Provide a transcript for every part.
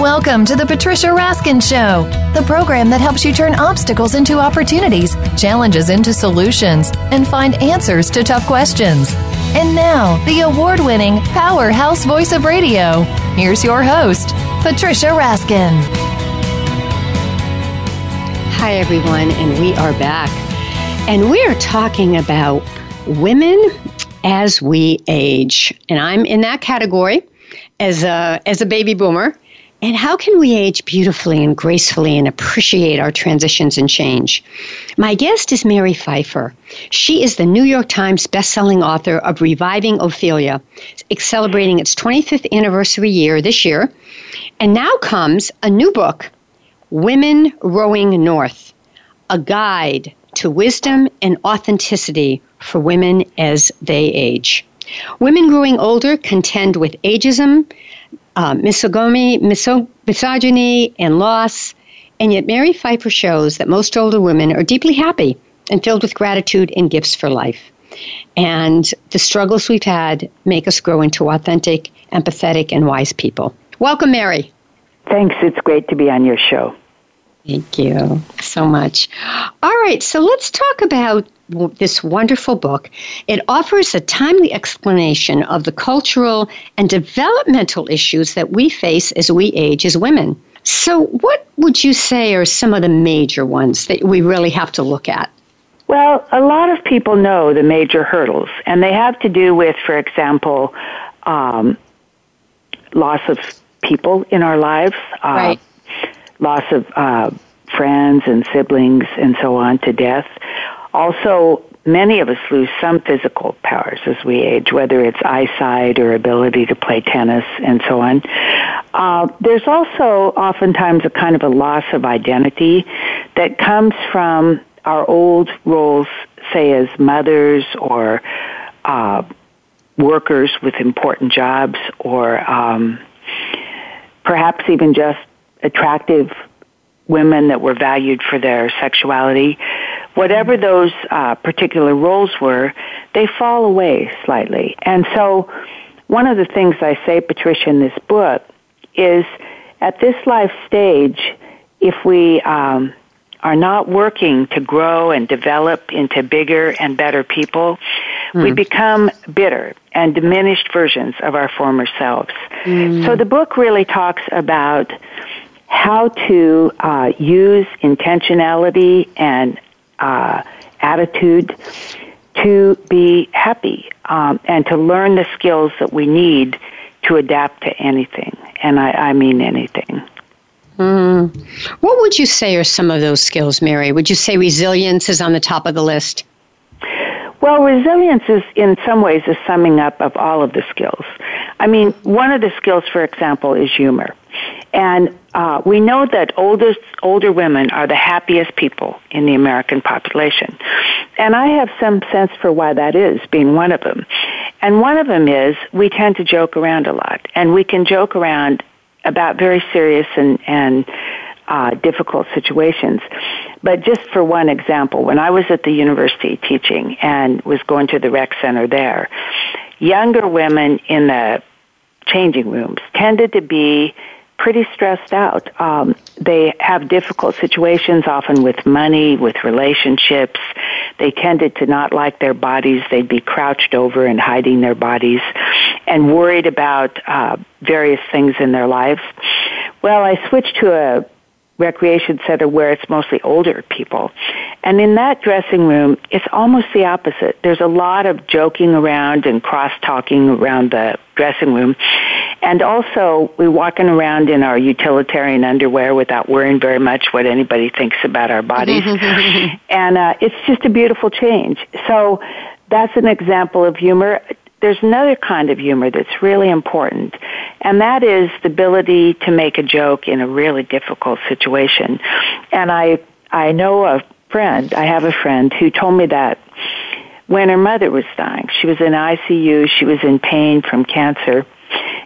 Welcome to the Patricia Raskin Show, the program that helps you turn obstacles into opportunities, challenges into solutions, and find answers to tough questions. And now, the award winning powerhouse voice of radio. Here's your host, Patricia Raskin. Hi, everyone, and we are back. And we are talking about women as we age. And I'm in that category as a, as a baby boomer. And how can we age beautifully and gracefully and appreciate our transitions and change? My guest is Mary Pipher. She is the New York Times bestselling author of Reviving Ophelia, celebrating its 25th anniversary year this year. And now comes a new book, Women Rowing North, a guide to wisdom and authenticity for women as they age. Women growing older contend with ageism, uh, misogyny, miso- misogyny, and loss. And yet, Mary Pipher shows that most older women are deeply happy and filled with gratitude and gifts for life. And the struggles we've had make us grow into authentic, empathetic, and wise people. Welcome, Mary. Thanks. It's great to be on your show. Thank you so much. All right, so let's talk about this wonderful book. It offers a timely explanation of the cultural and developmental issues that we face as we age as women. So, what would you say are some of the major ones that we really have to look at? Well, a lot of people know the major hurdles, and they have to do with, for example, um, loss of people in our lives, uh, right. loss of uh, friends and siblings and so on to death. Also, many of us lose some physical powers as we age, whether it's eyesight or ability to play tennis and so on. Uh, there's also oftentimes a kind of a loss of identity that comes from our old roles, say as mothers or uh, workers with important jobs, or um, perhaps even just attractive women that were valued for their sexuality whatever those uh, particular roles were, they fall away slightly. And so, one of the things I say, Patricia, in this book is at this life stage, if we um, are not working to grow and develop into bigger and better people, mm. we hmm. become bitter and diminished versions of our former selves. Mm. So the book really talks about how to uh, use intentionality and uh, attitude to be happy um, and to learn the skills that we need to adapt to anything. And I, I mean anything. Mm. What would you say are some of those skills, Mary? Would you say resilience is on the top of the list? Well, resilience is, in some ways, a summing up of all of the skills. I mean, one of the skills, for example, is humor. And uh, we know that oldest, older women are the happiest people in the American population. And I have some sense for why that is, being one of them. And one of them is we tend to joke around a lot. And we can joke around about very serious and, and uh, difficult situations. But just for one example, when I was at the university teaching and was going to the rec center there, younger women in the changing rooms tended to be pretty stressed out. Um, they have difficult situations, often with money, with relationships. They tended to not like their bodies. They'd be crouched over and hiding their bodies and worried about uh, various things in their lives. Well, I switched to a recreation center where it's mostly older people. And in that dressing room, it's almost the opposite. There's a lot of joking around and cross talking around the dressing room. And also, we're walking around in our utilitarian underwear without worrying very much what anybody thinks about our bodies. and uh, it's just a beautiful change. So that's an example of humor there's another kind of humor that's really important, and that is the ability to make a joke in a really difficult situation. And I, I know a friend, I have a friend who told me that when her mother was dying, she was in ICU, she was in pain from cancer,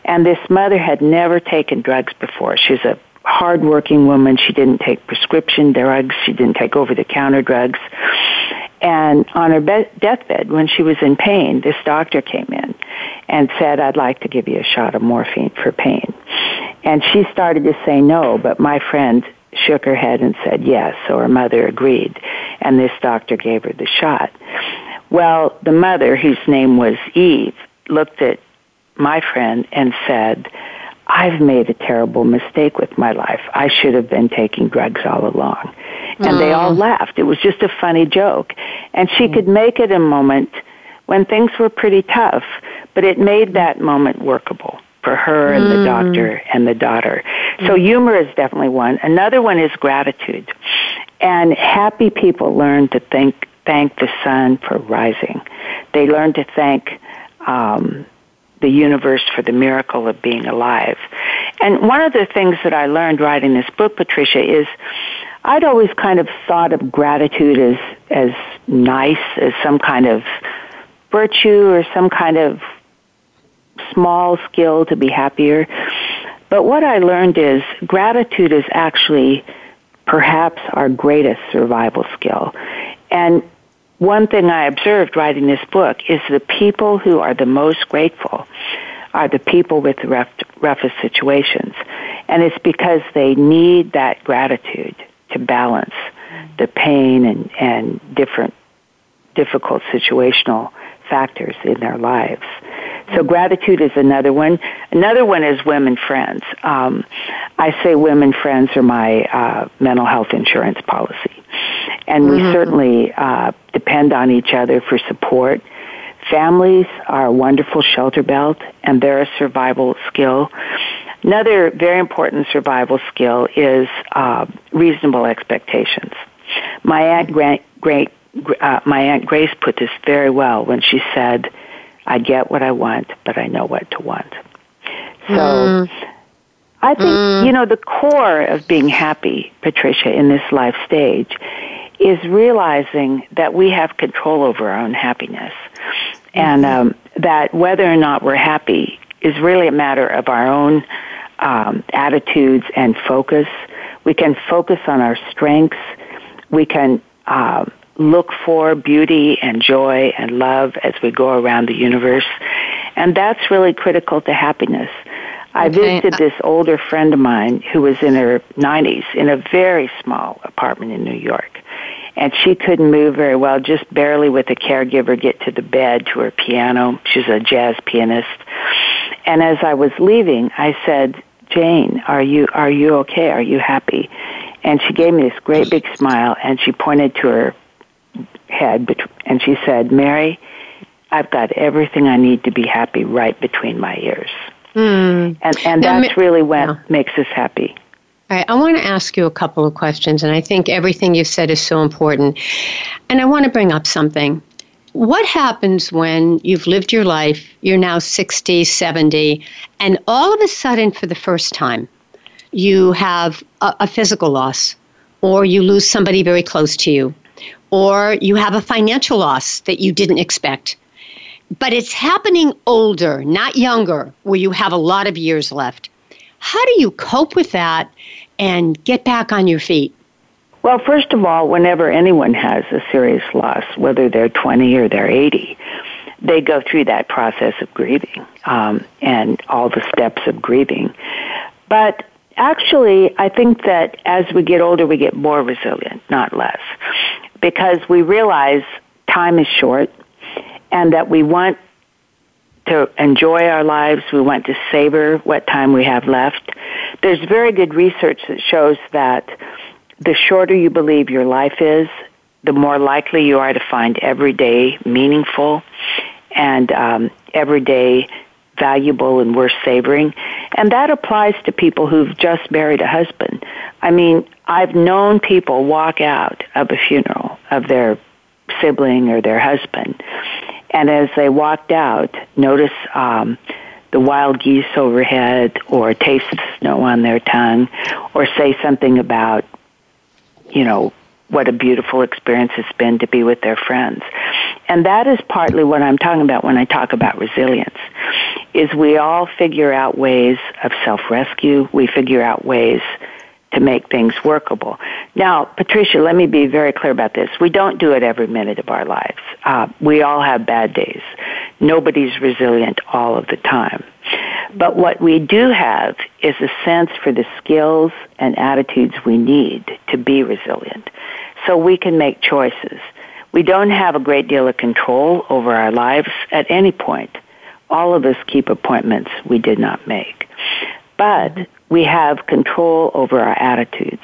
and this mother had never taken drugs before. She was a hardworking woman. She didn't take prescription drugs. She didn't take over-the-counter drugs. And on her be- deathbed, when she was in pain, this doctor came in and said, I'd like to give you a shot of morphine for pain. And she started to say no, but my friend shook her head and said yes, so her mother agreed, and this doctor gave her the shot. Well, the mother, whose name was Eve, looked at my friend and said, I've made a terrible mistake with my life. I should have been taking drugs all along. And mm. they all mm. laughed. It was just a funny joke. And she mm. could make it a moment when things were pretty tough, but it made that moment workable for her and the mm. doctor and the daughter. So mm. humor is definitely one. Another one is gratitude. And happy people learn to thank thank the sun for rising. They learn to thank um, the universe for the miracle of being alive. And one of the things that I learned writing this book, Patricia, is I'd always kind of thought of gratitude as as nice, as some kind of virtue or some kind of small skill to be happier. But what I learned is gratitude is actually perhaps our greatest survival skill. And one thing I observed writing this book is the people who are the most grateful are the people with the rough, roughest situations. And it's because they need that gratitude to balance the pain and, and different difficult situational factors in their lives. So gratitude is another one. Another one is women friends. Um, I say women friends are my uh, mental health insurance policy, and we mm-hmm. certainly uh, depend on each other for support. Families are a wonderful shelter belt, and they're a survival skill. Another very important survival skill is uh, reasonable expectations. My aunt Grant, Great, uh, my aunt Grace put this very well when she said I get what I want, but I know what to want. So mm. I think, mm. you know, the core of being happy, Patricia, in this life stage is realizing that we have control over our own happiness. Mm-hmm. And um, that whether or not we're happy is really a matter of our own um, attitudes and focus. We can focus on our strengths. We can uh, look for beauty and joy and love as we go around the universe. And that's really critical to happiness. I okay. visited this older friend of mine who was in her 90s in a very small apartment in New York. And she couldn't move very well, just barely with a caregiver get to the bed, to her piano. She's a jazz pianist. And as I was leaving, I said, Jane, are you, are you okay? Are you happy? And she gave me this great big smile and she pointed to her head, and she said, Mary, I've got everything I need to be happy right between my ears. Mm. And, and now, that's really what makes us happy. All right, I want to ask you a couple of questions, and I think everything you've said is so important. And I want to bring up something. What happens when you've lived your life, you're now 60, 70, and all of a sudden, for the first time, you have a, a physical loss, or you lose somebody very close to you, or you have a financial loss that you didn't expect. But it's happening older, not younger, where you have a lot of years left. How do you cope with that and get back on your feet? Well, first of all, whenever anyone has a serious loss, whether they're 20 or they're 80, they go through that process of grieving um, and all the steps of grieving. But actually, I think that as we get older, we get more resilient, not less because we realize time is short and that we want to enjoy our lives. We want to savor what time we have left. There's very good research that shows that the shorter you believe your life is, the more likely you are to find every day meaningful and um, every day valuable and worth savoring. And that applies to people who've just married a husband. I mean, I've known people walk out of a funeral of their sibling or their husband, and as they walked out, notice um, the wild geese overhead, or taste the snow on their tongue, or say something about, you know, what a beautiful experience it's been to be with their friends. And that is partly what I'm talking about when I talk about resilience. Is we all figure out ways of self-rescue. We figure out ways to make things workable. Now, Patricia, let me be very clear about this. We don't do it every minute of our lives. Uh, we all have bad days. Nobody's resilient all of the time. But what we do have is a sense for the skills and attitudes we need to be resilient. So we can make choices. We don't have a great deal of control over our lives at any point. All of us keep appointments we did not make. But we have control over our attitudes.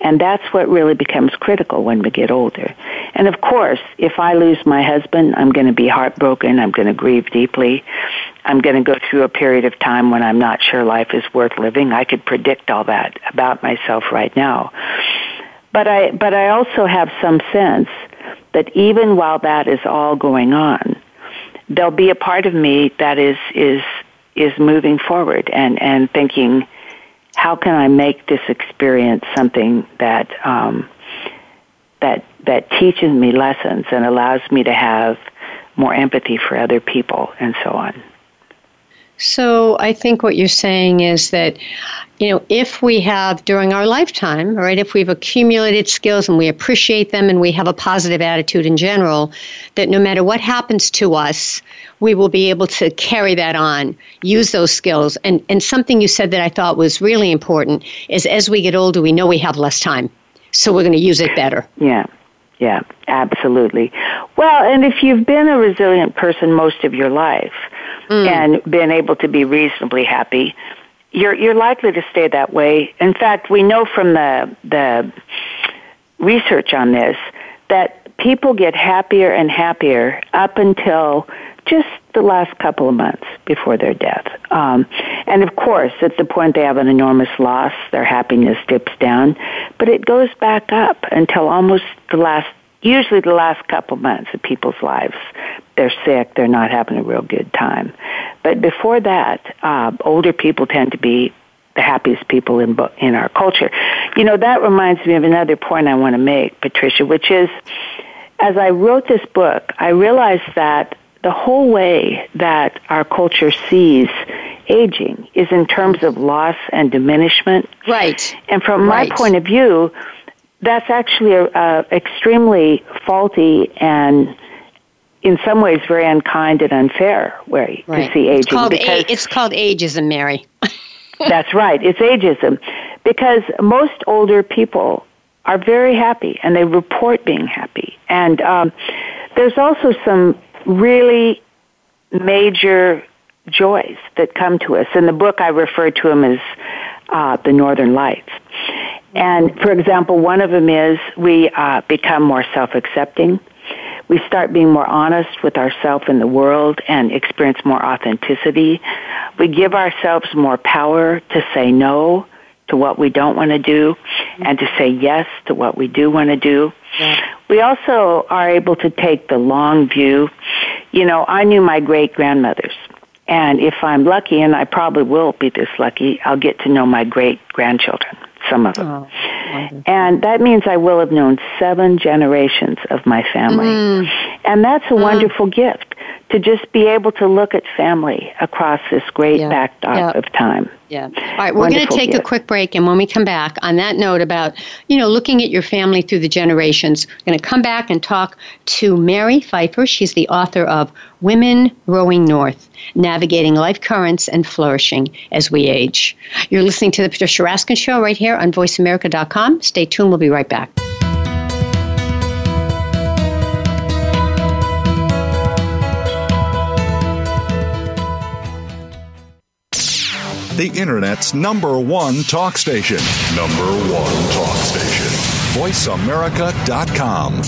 And that's what really becomes critical when we get older. And of course, if I lose my husband, I'm going to be heartbroken. I'm going to grieve deeply. I'm going to go through a period of time when I'm not sure life is worth living. I could predict all that about myself right now. But I, but I also have some sense that even while that is all going on, there'll be a part of me that is, is, is moving forward and, and thinking, how can I make this experience something that um, that that teaches me lessons and allows me to have more empathy for other people and so on. So I think what you're saying is that, you know, if we have during our lifetime, right, if we've accumulated skills and we appreciate them and we have a positive attitude in general, that no matter what happens to us, we will be able to carry that on, use those skills. And, and something you said that I thought was really important is as we get older, we know we have less time. So we're going to use it better. Yeah. Yeah, absolutely. Well, and if you've been a resilient person most of your life, mm. and been able to be reasonably happy, you're you're likely to stay that way. In fact, we know from the the research on this that people get happier and happier up until just the last couple of months before their death. Um, and of course, at the point they have an enormous loss, their happiness dips down, but it goes back up until almost the last usually the last couple months of people's lives. They're sick, they're not having a real good time. But before that, uh, older people tend to be the happiest people in in our culture. You know, that reminds me of another point I want to make, Patricia, which is as I wrote this book, I realized that the whole way that our culture sees aging is in terms of loss and diminishment. Right. And from right. my point of view, that's actually a, a extremely faulty and in some ways very unkind and unfair way right. to see aging. It's called, a- it's called ageism, Mary. that's right. It's ageism because most older people are very happy and they report being happy. And um, there's also some really major joys that come to us. In the book, I refer to them as uh, the Northern Lights. And for example, one of them is we uh, become more self-accepting. We start being more honest with ourselves and the world and experience more authenticity. We give ourselves more power to say no to what we don't want to do and to say yes to what we do want to do. Yeah. We also are able to take the long view. You know, I knew my great grandmothers. And if I'm lucky, and I probably will be this lucky, I'll get to know my great grandchildren some of them. Oh, and that means I will have known seven generations of my family. Mm. And that's a mm. wonderful gift to just be able to look at family across this great yeah. backdrop yeah. of time. Yeah. All right, we're going to take gift. a quick break, and when we come back, on that note about you know looking at your family through the generations, we're going to come back and talk to Mary Pipher. She's the author of Women Rowing North: Navigating Life Currents and Flourishing as We Age. You're listening to the Patricia Raskin Show right here on VoiceAmerica.com. Stay tuned. We'll be right back. The Internet's number one talk station. Number one talk station. VoiceAmerica.com.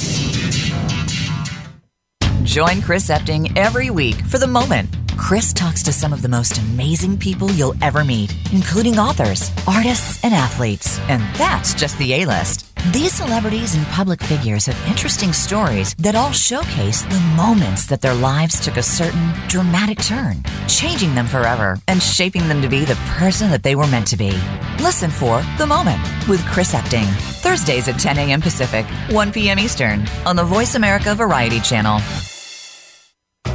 Join Chris Epting every week for The Moment. Chris talks to some of the most amazing people you'll ever meet, including authors, artists, and athletes. And that's just the A list. These celebrities and public figures have interesting stories that all showcase the moments that their lives took a certain dramatic turn, changing them forever and shaping them to be the person that they were meant to be. Listen for The Moment with Chris Epting. Thursdays at 10 a.m. Pacific, 1 p.m. Eastern on the Voice America Variety Channel.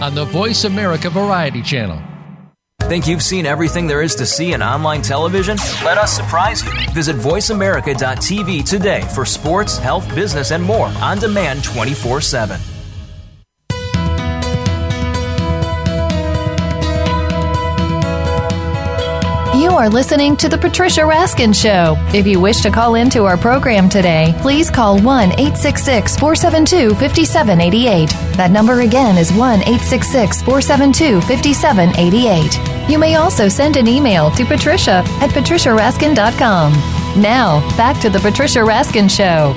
on the Voice America Variety Channel. Think you've seen everything there is to see in online television? Let us surprise you. Visit VoiceAmerica.tv today for sports, health, business, and more on demand 24 7. You are listening to The Patricia Raskin Show. If you wish to call into our program today, please call 1 866 472 5788. That number again is 1 866 472 5788. You may also send an email to patricia at patriciaraskin.com. Now, back to The Patricia Raskin Show.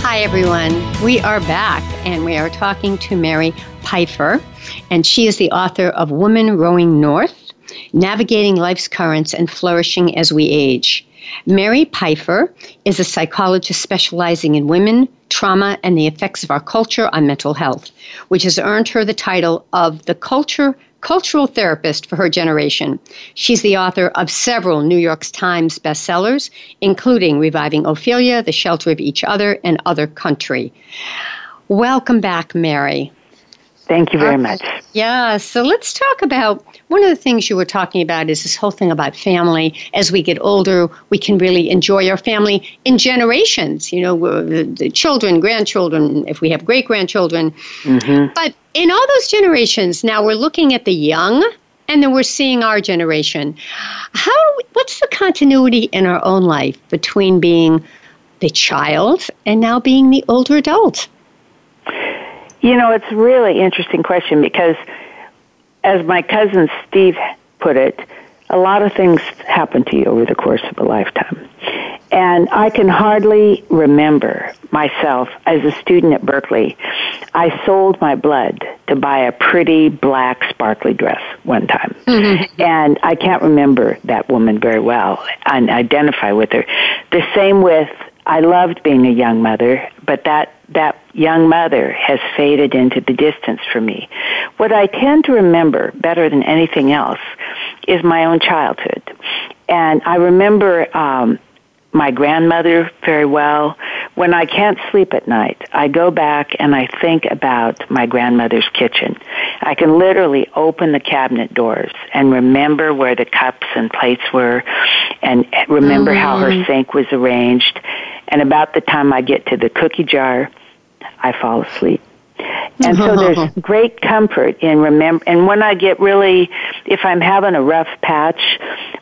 Hi, everyone. We are back and we are talking to Mary Pipher, and she is the author of Women Rowing North Navigating Life's Currents and Flourishing as We Age. Mary Pipher is a psychologist specializing in women, trauma, and the effects of our culture on mental health, which has earned her the title of the culture cultural therapist for her generation. She's the author of several New York Times bestsellers, including Reviving Ophelia, The Shelter of Each Other, and Other Country. Welcome back, Mary. Thank you very much. Yeah, so let's talk about one of the things you were talking about is this whole thing about family. As we get older, we can really enjoy our family in generations, you know, the, the children, grandchildren, if we have great grandchildren. Mm-hmm. But in all those generations, now we're looking at the young and then we're seeing our generation. How what's the continuity in our own life between being the child and now being the older adult? You know, it's a really interesting question because, as my cousin Steve put it, a lot of things happen to you over the course of a lifetime. And I can hardly remember myself as a student at Berkeley. I sold my blood to buy a pretty black sparkly dress one time. Mm-hmm. And I can't remember that woman very well and identify with her. The same with I loved being a young mother, but that that young mother has faded into the distance for me. What I tend to remember better than anything else is my own childhood, and I remember um, my grandmother very well. When I can't sleep at night, I go back and I think about my grandmother's kitchen. I can literally open the cabinet doors and remember where the cups and plates were and remember mm-hmm. how her mm-hmm. sink was arranged. And about the time I get to the cookie jar, I fall asleep. And so there's great comfort in remember. And when I get really, if I'm having a rough patch,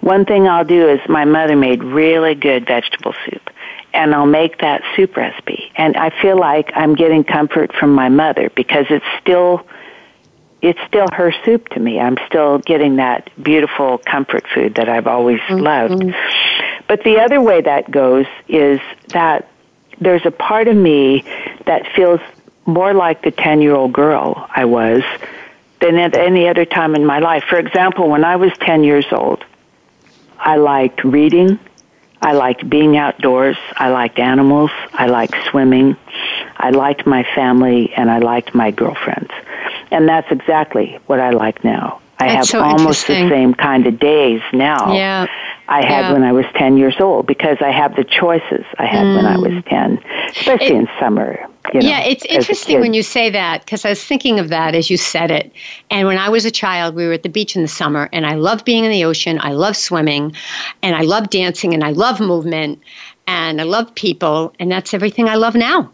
one thing I'll do is my mother made really good vegetable soup, and I'll make that soup recipe. And I feel like I'm getting comfort from my mother because it's still, it's still her soup to me. I'm still getting that beautiful comfort food that I've always mm-hmm. loved. But the other way that goes is that there's a part of me that feels more like the 10 year old girl I was than at any other time in my life. For example, when I was 10 years old, I liked reading, I liked being outdoors, I liked animals, I liked swimming, I liked my family, and I liked my girlfriends. And that's exactly what I like now. I that's have so almost the same kind of days now. Yeah. I had yeah. when I was 10 years old because I have the choices I had mm. when I was mm. 10, especially it, in summer. You know, yeah, it's interesting when you say that because I was thinking of that as you said it. And when I was a child, we were at the beach in the summer, and I loved being in the ocean. I love swimming, and I love dancing, and I love movement, and I love people, and that's everything I love now.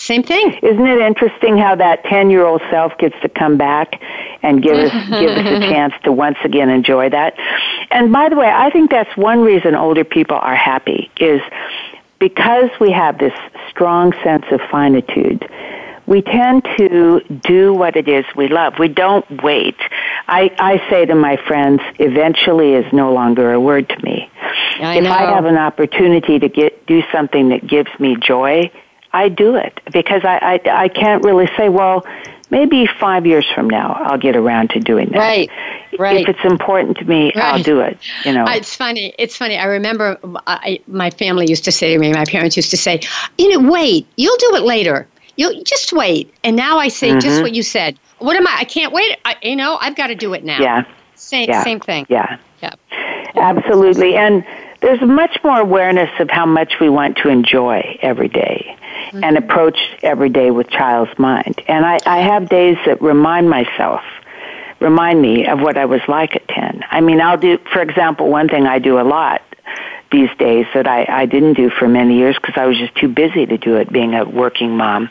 Same thing. Isn't it interesting how that 10 year old self gets to come back and give us, give us a chance to once again enjoy that? And by the way, I think that's one reason older people are happy is because we have this strong sense of finitude. We tend to do what it is we love. We don't wait. I, I say to my friends, eventually is no longer a word to me. I if. I have an opportunity to get do something that gives me joy, I do it because I, I I can't really say, well, maybe five years from now I'll get around to doing that. Right, right. If it's important to me, right. I'll do it. You know, it's funny. It's funny. I remember I, my family used to say to me, my parents used to say, you know, wait, you'll do it later You just wait. And now I say mm-hmm. just what you said. What am I? I can't wait. I, you know, I've got to do it now. Yeah. Same, yeah. same thing. Yeah. Yeah. Absolutely. And there's much more awareness of how much we want to enjoy every day mm-hmm. and approach every day with child's mind. And I, I have days that remind myself, remind me of what I was like at 10. I mean, I'll do, for example, one thing I do a lot these days that I, I didn't do for many years because I was just too busy to do it being a working mom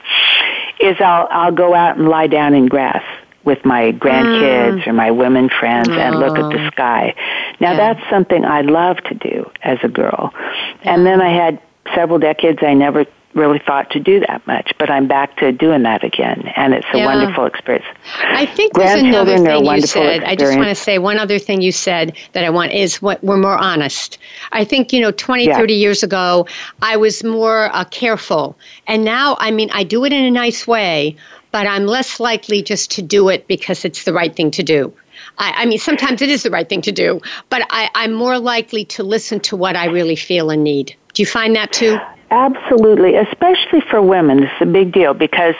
is I'll, I'll go out and lie down in grass with my grandkids mm. or my women friends oh. and look at the oh. sky. Now yeah. that's something I love to do as a girl. Yeah. And then I had several decades I never really thought to do that much, but I'm back to doing that again, and it's a yeah. wonderful experience. I think there's another thing you said. Experience. I just want to say one other thing you said that I want is what we're more honest. I think you know, 20, yeah. 30 years ago, I was more uh, careful, and now, I mean, I do it in a nice way, but I'm less likely just to do it because it's the right thing to do. I, I, mean, sometimes it is the right thing to do, but I, I'm more likely to listen to what I really feel and need. Do you find that too? Absolutely, especially for women. It's a big deal because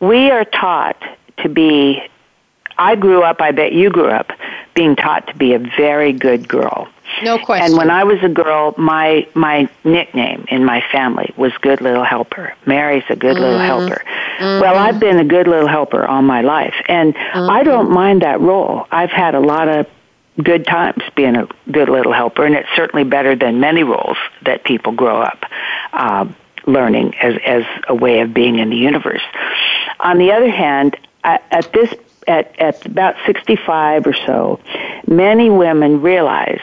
we are taught to be. I grew up, I bet you grew up, being taught to be a very good girl. No question. And when I was a girl, my my nickname in my family was Good Little Helper. Mary's a good mm-hmm. little helper. Mm-hmm. Well, I've been a good little helper all my life, and mm-hmm. I don't mind that role. I've had a lot of good times being a good little helper, and it's certainly better than many roles that people grow up uh, learning as as a way of being in the universe. On the other hand, at this at at about sixty five or so, many women realize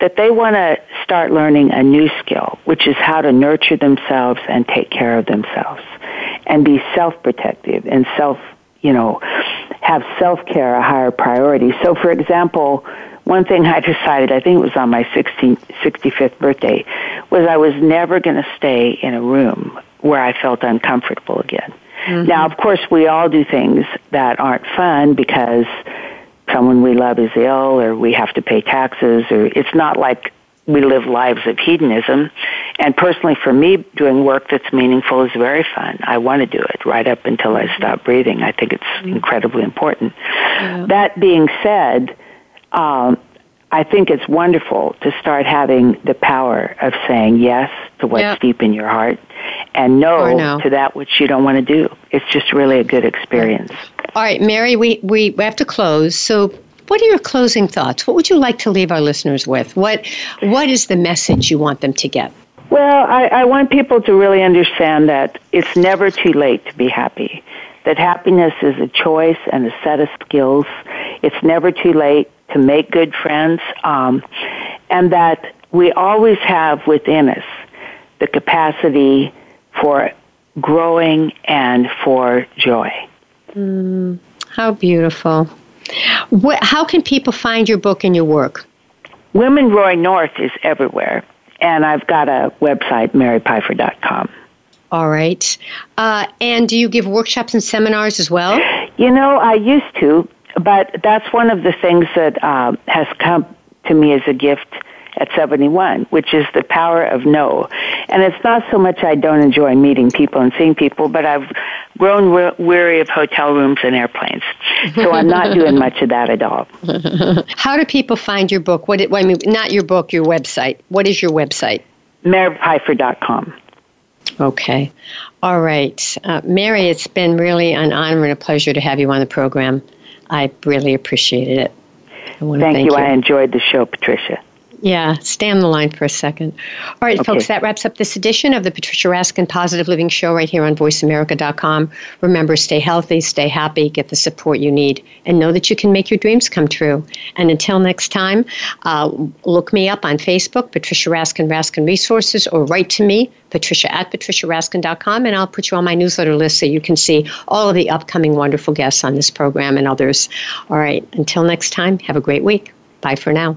that they want to start learning a new skill, which is how to nurture themselves and take care of themselves, and be self protective and self you know have self care a higher priority. So, for example one thing I decided, I think it was on my 16, 65th birthday, was I was never going to stay in a room where I felt uncomfortable again. Mm-hmm. Now, of course, we all do things that aren't fun because someone we love is ill or we have to pay taxes or it's not like we live lives of hedonism. And personally, for me, doing work that's meaningful is very fun. I want to do it right up until I stop breathing. I think it's mm-hmm. incredibly important. Yeah. That being said, um, I think it's wonderful to start having the power of saying yes to what's yep. deep in your heart and no, no, to that which you don't want to do. It's just really a good experience. All right, Mary, we, we have to close. So, what are your closing thoughts? What would you like to leave our listeners with? What What is the message you want them to get? Well, I, I want people to really understand that it's never too late to be happy. That happiness is a choice and a set of skills. It's never too late to make good friends, um, and that we always have within us the capacity for growing and for joy. Mm, how beautiful. What, how can people find your book and your work? Women Rowing North is everywhere, and I've got a website, marypipher.com. All right. Uh, and do you give workshops and seminars as well? You know, I used to, but that's one of the things that uh, has come to me as a gift at 71, which is the power of no. And it's not so much I don't enjoy meeting people and seeing people, but I've grown we- weary of hotel rooms and airplanes. So I'm not doing much of that at all. How do people find your book? What, I mean, not your book, your website. What is your website? MaryPipher.com. Okay. All right. Uh, Mary, it's been really an honor and a pleasure to have you on the program. I really appreciated it. Thank, thank you. you. I enjoyed the show, Patricia. Yeah, stay on the line for a second. All right, okay. folks, that wraps up this edition of the Patricia Raskin Positive Living Show right here on VoiceAmerica.com. Remember, stay healthy, stay happy, get the support you need, and know that you can make your dreams come true. And until next time, uh, look me up on Facebook, Patricia Raskin Raskin Resources, or write to me, Patricia at patriciaraskin.com, and I'll put you on my newsletter list so you can see all of the upcoming wonderful guests on this program and others. All right, until next time, have a great week. Bye for now.